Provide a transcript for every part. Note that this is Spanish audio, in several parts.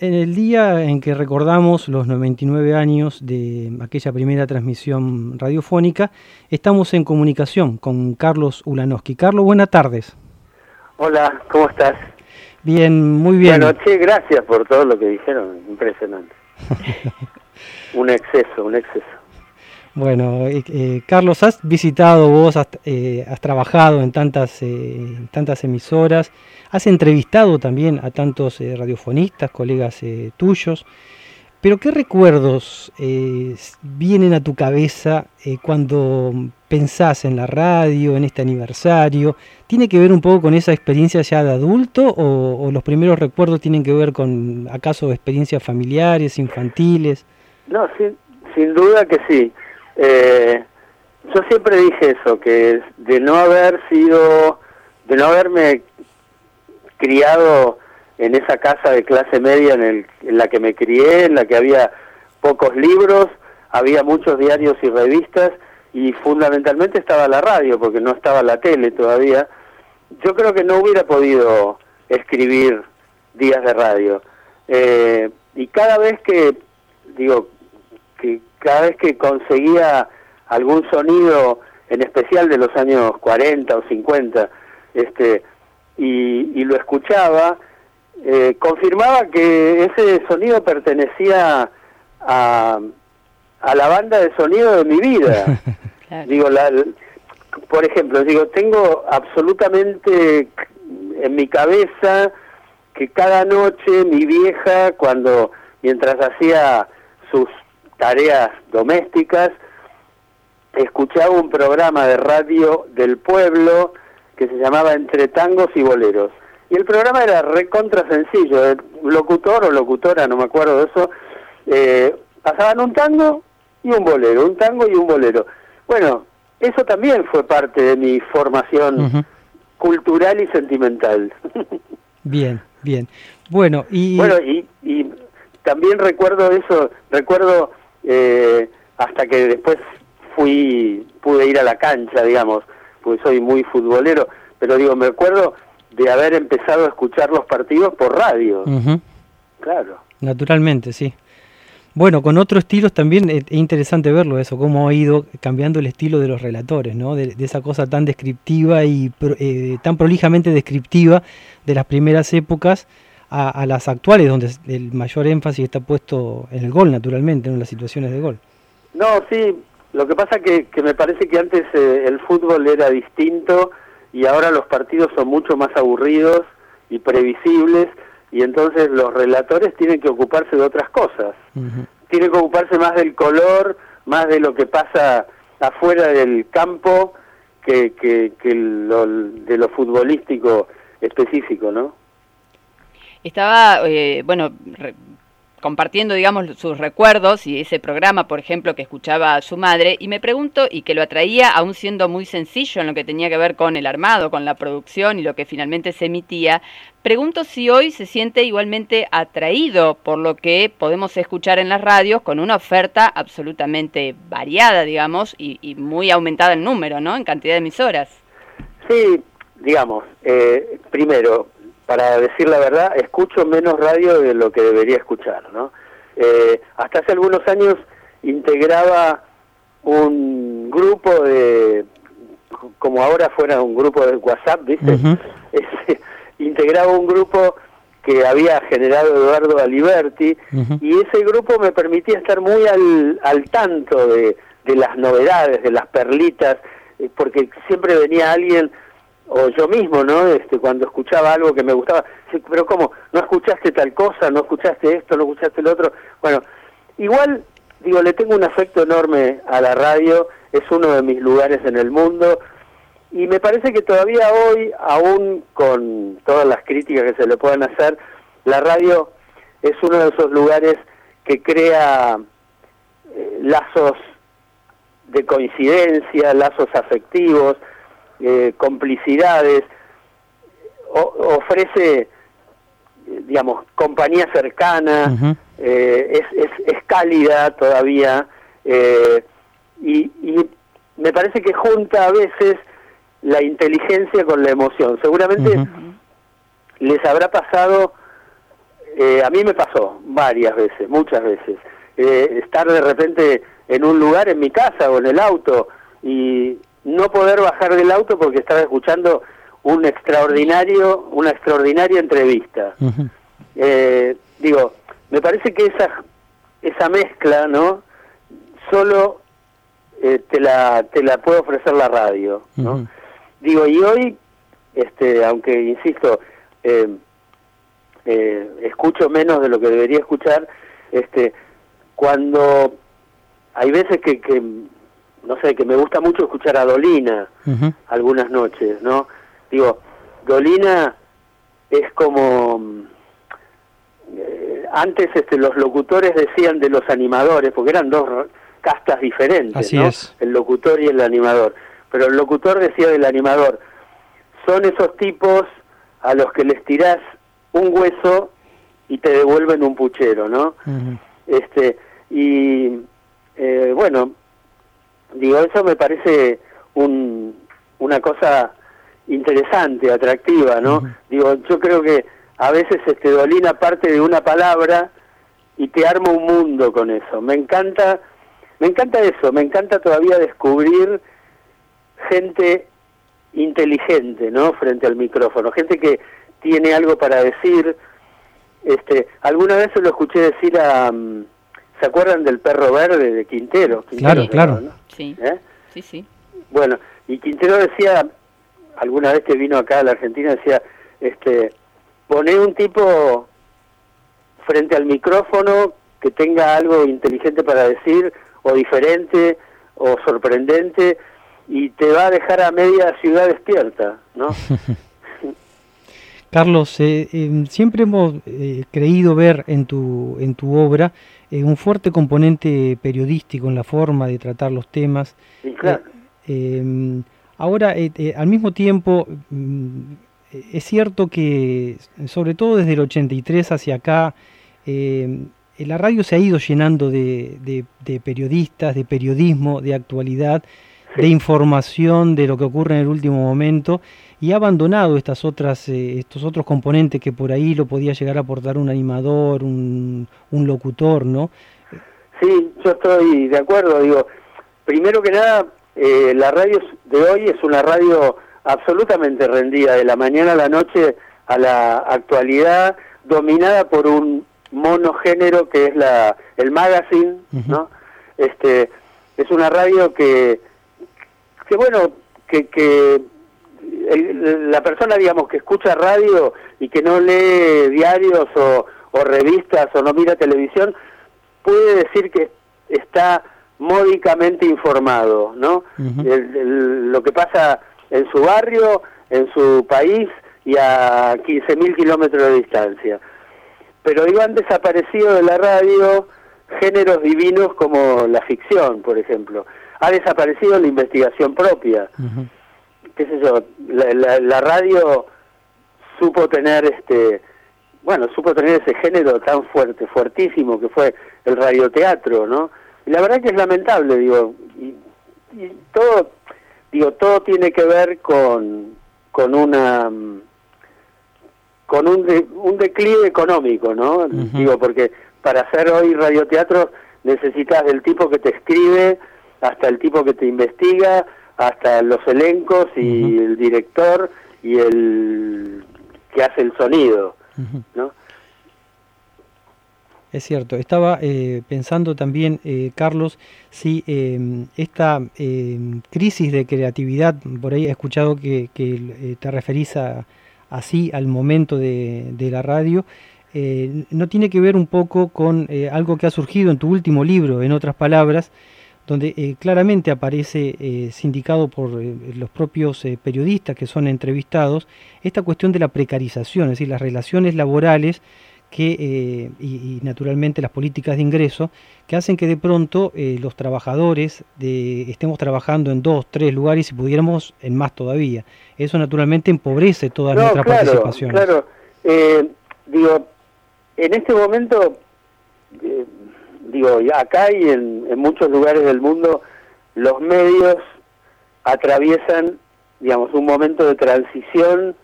en el día en que recordamos los 99 años de aquella primera transmisión radiofónica, estamos en comunicación con Carlos Ulanowski. Carlos, buenas tardes. Hola, ¿cómo estás? Bien, muy bien. Bueno, che, gracias por todo lo que dijeron, impresionante. un exceso, un exceso. Bueno, eh, eh, Carlos, has visitado vos, has, eh, has trabajado en tantas, tantas emisoras, has entrevistado también a tantos radiofonistas, colegas tuyos, pero ¿qué recuerdos vienen a tu cabeza cuando pensás en la radio, en este aniversario? ¿Tiene que ver un poco con esa experiencia ya de adulto o, o los primeros recuerdos tienen que ver con acaso experiencias familiares, infantiles? No, sí, sin duda que sí. Eh, yo siempre dije eso, que de no haber sido, de no haberme criado en esa casa de clase media en, el, en la que me crié, en la que había pocos libros, había muchos diarios y revistas y fundamentalmente estaba la radio, porque no estaba la tele todavía, yo creo que no hubiera podido escribir días de radio. Eh, y cada vez que, digo, que cada vez que conseguía algún sonido, en especial de los años 40 o 50, este, y, lo escuchaba, eh, confirmaba que ese sonido pertenecía a, a la banda de sonido de mi vida. Digo, la, por ejemplo, digo, tengo absolutamente en mi cabeza que cada noche mi vieja, cuando mientras hacía sus tareas domésticas, escuchaba un programa de radio del pueblo que se llamaba Entre Tangos y Boleros. Y el programa era recontra sencillo, el locutor o locutora, no me acuerdo de eso, eh, pasaban un tango y un bolero, un tango y un bolero. Bueno, eso también fue parte de mi formación cultural y sentimental. bien, bien. Bueno, y... Bueno, y, y también recuerdo eso, recuerdo eh, hasta que después fui, pude ir a la cancha, digamos, pues soy muy futbolero, pero digo, me acuerdo de haber empezado a escuchar los partidos por radio. Claro. Naturalmente, sí. Bueno, con otros estilos también es interesante verlo eso, cómo ha ido cambiando el estilo de los relatores, ¿no? De, esa cosa tan descriptiva y eh, tan prolijamente descriptiva de las primeras épocas a, las actuales, donde el mayor énfasis está puesto en el gol, naturalmente, en las situaciones de gol. No, sí, lo que pasa que, que me parece que antes eh, el fútbol era distinto y ahora los partidos son mucho más aburridos y previsibles y entonces los relatores tienen que ocuparse de otras cosas. Tienen que ocuparse más del color, más de lo que pasa afuera del campo que, que, que lo, de lo futbolístico específico, ¿no? Estaba, eh, bueno, compartiendo, digamos, sus recuerdos y ese programa, por ejemplo, que escuchaba su madre, y me pregunto, y que lo atraía, aún siendo muy sencillo en lo que tenía que ver con el armado, con la producción y lo que finalmente se emitía, pregunto si hoy se siente igualmente atraído por lo que podemos escuchar en las radios con una oferta absolutamente variada, digamos, y, muy aumentada en número, ¿no?, en cantidad de emisoras. Sí, digamos, eh, primero, para decir la verdad, escucho menos radio de lo que debería escuchar, ¿no? Eh, hasta hace algunos años integraba un grupo de, como ahora fuera un grupo de WhatsApp, ¿viste? integraba un grupo que había generado Eduardo Aliberti y ese grupo me permitía estar muy al, al tanto de, de las novedades, de las perlitas, eh, porque siempre venía alguien o yo mismo, ¿no? Este, cuando escuchaba algo que me gustaba, pero ¿cómo? ¿No escuchaste tal cosa? ¿No escuchaste esto? ¿No escuchaste el otro? Bueno, igual, digo, le tengo un afecto enorme a la radio, es uno de mis lugares en el mundo, y me parece que todavía hoy, aún con todas las críticas que se le puedan hacer, la radio es uno de esos lugares que crea eh, lazos de coincidencia, lazos afectivos, eh, complicidades, ofrece, digamos, compañía cercana, eh, es, es, cálida todavía, eh, y, me parece que junta a veces la inteligencia con la emoción. Seguramente les habrá pasado eh, a mí me pasó varias veces, muchas veces, eh, estar de repente en un lugar, en mi casa o en el auto, y no poder bajar del auto porque estaba escuchando un extraordinario, una extraordinaria entrevista. eh, digo, me parece que esa, esa mezcla, ¿no? Solo eh, te, la, te la puede ofrecer la radio, ¿no? Digo, y hoy, este, aunque insisto, eh, eh, escucho menos de lo que debería escuchar, este, cuando hay veces que, que no sé, que me gusta mucho escuchar a Dolina algunas noches, ¿no? Digo, Dolina es como eh, antes este, los locutores decían de los animadores, porque eran dos castas diferentes, ¿no? El locutor y el animador. Pero el locutor decía del animador, son esos tipos a los que les tirás un hueso y te devuelven un puchero, ¿no? Este y eh, bueno, digo eso me parece un, una cosa interesante, atractiva, ¿no? Digo, yo creo que a veces este Dolina parte de una palabra y te arma un mundo con eso. Me encanta, me encanta eso, me encanta todavía descubrir gente inteligente, ¿no? Frente al micrófono, gente que tiene algo para decir. Este, alguna vez se lo escuché decir a, mm, ¿se acuerdan del perro verde de Quintero? claro, claro. Sí, ¿Eh? sí, sí. Bueno, y Quintero decía, alguna vez que vino acá a la Argentina, decía, este, poner un tipo frente al micrófono que tenga algo inteligente para decir, o diferente, o sorprendente, y te va a dejar a media ciudad despierta, ¿no? Carlos, eh, em, siempre hemos eh, creído ver en tu, en tu obra eh, un fuerte componente periodístico en la forma de tratar los temas. claro. Em, ahora, al mismo tiempo, mm, es cierto que, sobre todo desde el 83 hacia acá, em, la radio se ha ido llenando de, de periodistas, de periodismo, de actualidad, de información de lo que ocurre en el último momento y ha abandonado estas otras, eh, estos otros componentes que por ahí lo podía llegar a aportar un animador, un, un locutor, ¿no? Sí, yo estoy de acuerdo. Digo, primero que nada, eh, la radio de hoy es una radio absolutamente rendida de la mañana a la noche a la actualidad, dominada por un monogénero que es la el magazine, ¿no? Este es una radio que que bueno que, que la persona, digamos, que escucha radio y que no lee diarios o, revistas o no mira televisión, puede decir que está módicamente informado, ¿no? lo que pasa en su barrio, en su país y a 15.000 kilómetros de distancia. Pero digo, han desaparecido de la radio géneros divinos como la ficción, por ejemplo. Ha desaparecido la investigación propia qué sé yo, la, radio supo tener este, bueno, supo tener ese género tan fuerte, fuertísimo que fue el radioteatro, ¿no? Y la verdad que es lamentable, digo, y, todo, digo, todo tiene que ver con, con una con un, un declive económico, ¿no? Digo, porque para hacer hoy radioteatro necesitas del tipo que te escribe hasta el tipo que te investiga, hasta los elencos y el director y el que hace el sonido, ¿no? Es cierto, estaba eh, pensando también, eh, Carlos, si em, esta em, crisis de creatividad, por ahí he escuchado que, eh, te referís así al momento de, de la radio, no tiene que ver un poco con algo que ha surgido en tu último libro, en otras palabras, donde eh, claramente aparece eh, sindicado por eh, los propios periodistas que son entrevistados esta cuestión de la precarización, es decir, las relaciones laborales que, y, naturalmente las políticas de ingreso que hacen que de pronto los trabajadores de, estemos trabajando en dos, tres lugares y pudiéramos en más todavía. Eso naturalmente empobrece toda nuestra participación. Claro, digo, en este momento digo, acá y en, muchos lugares del mundo, los medios atraviesan, digamos, un momento de transición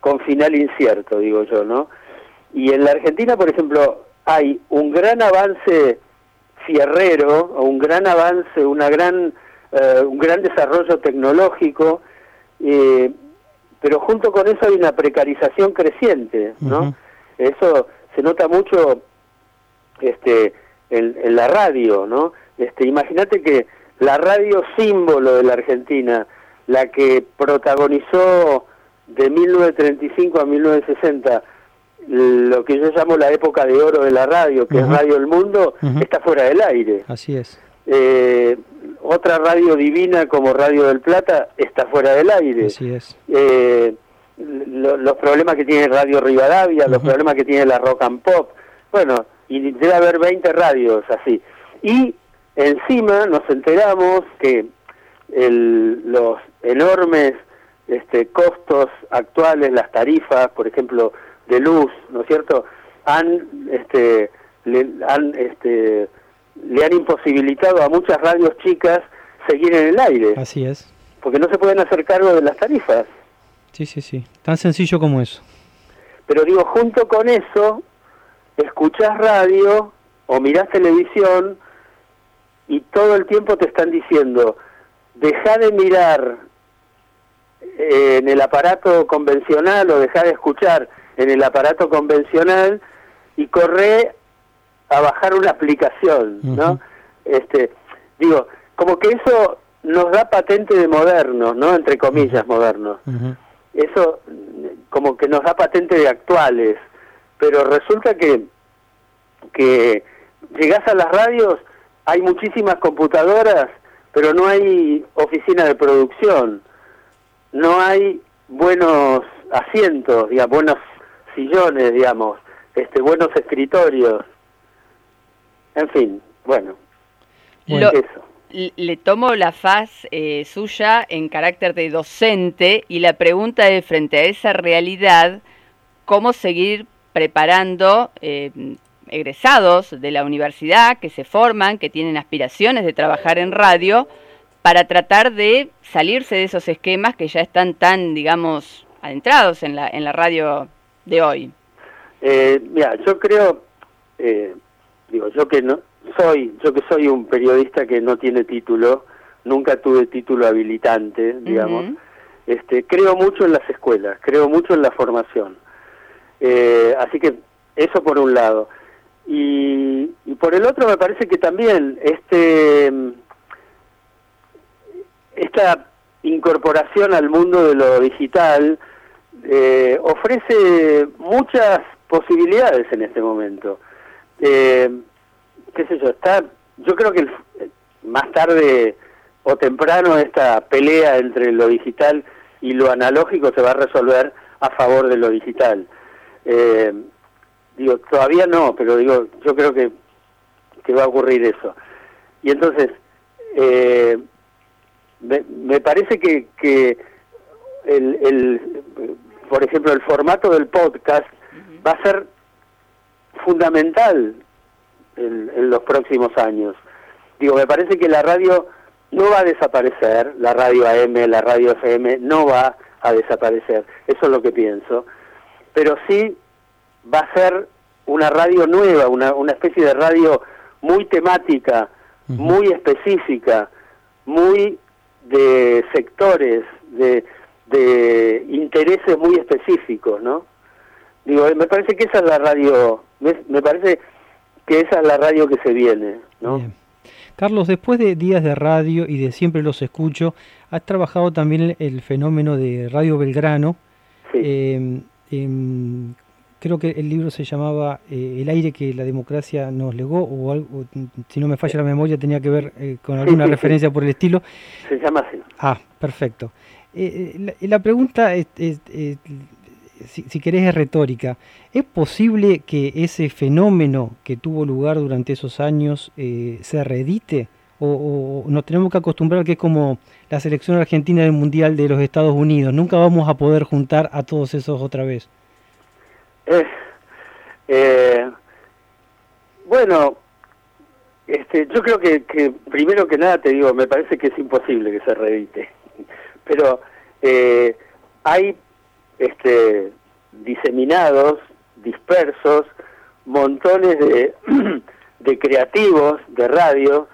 con final incierto, digo yo, ¿no? Y en la Argentina, por ejemplo, hay un gran avance fierrero, un gran avance, una gran, eh, un gran desarrollo tecnológico, eh, pero junto con eso hay una precarización creciente, ¿no? Eso se nota mucho este, en, en la radio, ¿no? Este, Imagínate que la radio símbolo de la Argentina, la que protagonizó de 1935 a 1960 lo que yo llamo la época de oro de la radio, que es Radio El Mundo, está fuera del aire. Así es. Eh, otra radio divina como Radio del Plata está fuera del aire. Así es. Eh, los problemas que tiene Radio Rivadavia, los problemas que tiene la Rock and Pop, bueno, y debe haber 20 radios así. Y encima nos enteramos que los enormes este, costos actuales, las tarifas, por ejemplo, de luz, ¿no es cierto?, han, este, le, han, este, le han imposibilitado a muchas radios chicas seguir en el aire. Así es. Porque no se pueden hacer cargo de las tarifas. Sí, sí, sí. Tan sencillo como eso. Pero digo, junto con eso, escuchás radio o mirás televisión y todo el tiempo te están diciendo, deja de mirar eh, en el aparato convencional o deja de escuchar en el aparato convencional y corre a bajar una aplicación, ¿no? Este, digo, como que eso nos da patente de modernos, ¿no? Entre comillas, modernos. Eso como que nos da patente de actuales, pero resulta que que llegás a las radios, hay muchísimas computadoras, pero no hay oficina de producción, no hay buenos asientos, digamos, buenos sillones, digamos, este, buenos escritorios. En fin, bueno. eso. Le tomo la faz eh, suya en carácter de docente y la pregunta es frente a esa realidad, ¿cómo seguir preparando eh, egresados de la universidad que se forman, que tienen aspiraciones de trabajar en radio, para tratar de salirse de esos esquemas que ya están tan, digamos, adentrados en la, en la radio de hoy? Eh, mira, yo creo, eh, digo, yo que no soy, yo que soy un periodista que no tiene título, nunca tuve título habilitante, digamos. Este, creo mucho en las escuelas, creo mucho en la formación. Eh, así que eso por un lado. Y, y, por el otro me parece que también este esta incorporación al mundo de lo digital eh, ofrece muchas posibilidades en este momento. Eh, qué sé yo, está, yo creo que más tarde o temprano esta pelea entre lo digital y lo analógico se va a resolver a favor de lo digital. Eh, digo, todavía no, pero digo, yo creo que, que va a ocurrir eso. Y entonces, eh, me, me, parece que, que el, el, por ejemplo, el formato del podcast va a ser fundamental en, los próximos años. Digo, me parece que la radio no va a desaparecer, la radio AM, la radio FM no va a desaparecer, eso es lo que pienso, pero sí va a ser una radio nueva, una, una especie de radio muy temática, muy específica, muy de sectores, de, de intereses muy específicos, ¿no? Digo, me parece que esa es la radio, me, parece que esa es la radio que se viene, ¿no? Carlos, después de días de radio y de siempre los escucho, has trabajado también el fenómeno de Radio Belgrano. Sí. Em, em, creo que el libro se llamaba eh, El aire que la democracia nos legó, o algo, si no me falla la memoria, tenía que ver eh, con alguna referencia por el estilo. Se llama así. Ah, perfecto. Eh, la, pregunta, es, si, si, querés, es retórica. ¿Es posible que ese fenómeno que tuvo lugar durante esos años se reedite? O, nos tenemos que acostumbrar que es como la selección argentina del Mundial de los Estados Unidos? Nunca vamos a poder juntar a todos esos otra vez. Eh, bueno, este, yo creo que, que, primero que nada te digo, me parece que es imposible que se reedite, pero eh, hay este, diseminados dispersos, montones de, de creativos de radio,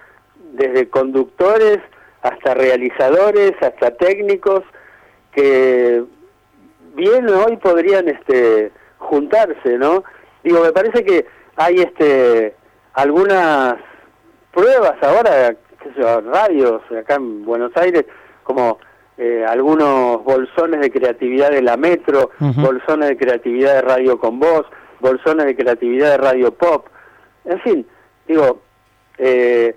desde conductores hasta realizadores, hasta técnicos, que bien hoy podrían este, juntarse, ¿no? Digo, me parece que hay este algunas pruebas ahora, qué sé yo, radios acá en Buenos Aires, como eh, algunos bolsones de creatividad de la Metro, bolsones de creatividad de Radio con Voz, bolsones de creatividad de Radio Pop, en fin, digo, eh,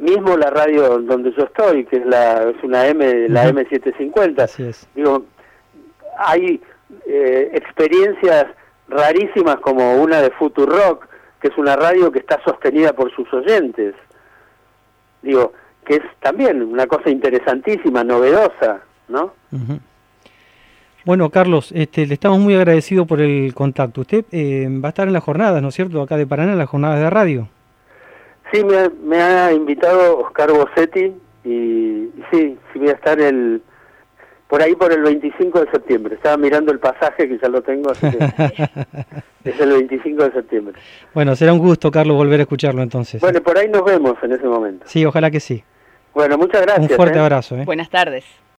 mismo la radio donde yo estoy, que es la es una M, la M750, Así es. digo, hay eh, experiencias rarísimas como una de Futurock, que es una radio que está sostenida por sus oyentes. Digo, que es también una cosa interesantísima, novedosa, ¿no? Ujú. Bueno, Carlos, este, le estamos muy agradecidos por el contacto. Usted eh, va a estar en las jornadas, ¿no es cierto? Acá de Paraná, en las jornadas de radio. Sí, me, ha- me ha invitado Oscar Bossetti y, y sí, sí voy a estar el por ahí por el 25 de septiembre. Estaba mirando el pasaje que ya lo tengo, así que es el 25 de septiembre. Bueno, será un gusto, Carlos, volver a escucharlo entonces. Bueno, por ahí nos vemos en ese momento. Sí, ojalá que sí. Bueno, muchas gracias. un fuerte ¿eh? abrazo. ¿eh? Buenas tardes.